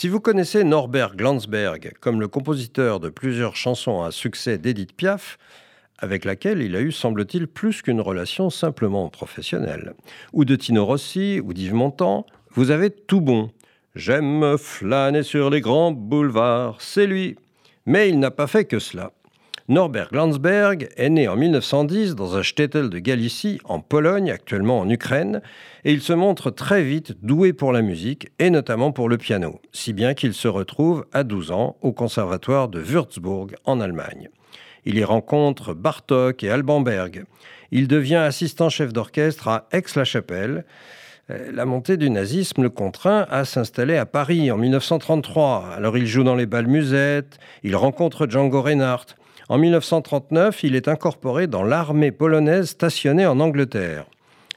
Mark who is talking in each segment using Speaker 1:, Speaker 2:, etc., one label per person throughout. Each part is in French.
Speaker 1: Si vous connaissez Norbert Glansberg comme le compositeur de plusieurs chansons à succès d'Edith Piaf, avec laquelle il a eu, semble-t-il, plus qu'une relation simplement professionnelle, ou de Tino Rossi ou d'Yves Montand, vous avez tout bon. J'aime flâner sur les grands boulevards, c'est lui. Mais il n'a pas fait que cela. Norbert Glansberg est né en 1910 dans un shtetl de Galicie, en Pologne, actuellement en Ukraine, et il se montre très vite doué pour la musique, et notamment pour le piano, si bien qu'il se retrouve à 12 ans au conservatoire de Würzburg en Allemagne. Il y rencontre Bartok et Alban Berg. Il devient assistant chef d'orchestre à Aix-la-Chapelle. Euh, la montée du nazisme le contraint à s'installer à Paris en 1933. Alors il joue dans les bals musettes, il rencontre Django Reinhardt. En 1939, il est incorporé dans l'armée polonaise stationnée en Angleterre.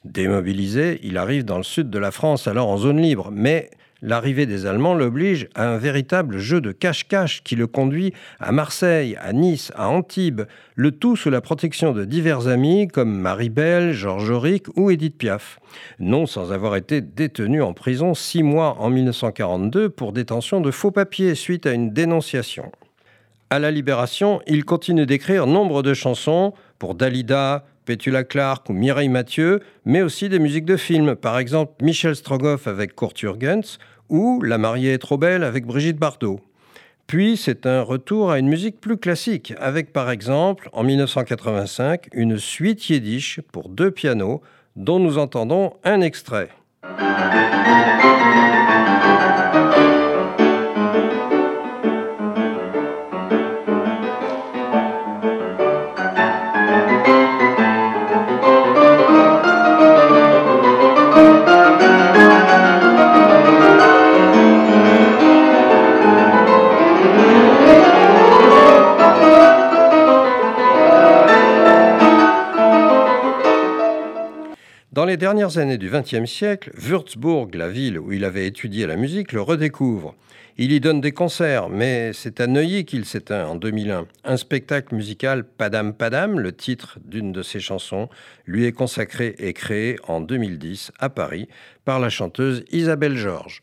Speaker 1: Démobilisé, il arrive dans le sud de la France, alors en zone libre, mais l'arrivée des Allemands l'oblige à un véritable jeu de cache-cache qui le conduit à Marseille, à Nice, à Antibes, le tout sous la protection de divers amis comme Marie Belle, Georges Auric ou Édith Piaf. Non sans avoir été détenu en prison six mois en 1942 pour détention de faux papiers suite à une dénonciation. À la Libération, il continue d'écrire nombre de chansons pour Dalida, Petula Clark ou Mireille Mathieu, mais aussi des musiques de films, par exemple Michel Strogoff avec Kurt Jürgens ou La mariée est trop belle avec Brigitte Bardot. Puis c'est un retour à une musique plus classique, avec par exemple, en 1985, une suite yiddish pour deux pianos, dont nous entendons un extrait. Les dernières années du XXe siècle, Würzburg, la ville où il avait étudié la musique, le redécouvre. Il y donne des concerts, mais c'est à Neuilly qu'il s'éteint en 2001. Un spectacle musical Padam Padam, le titre d'une de ses chansons, lui est consacré et créé en 2010 à Paris par la chanteuse Isabelle Georges.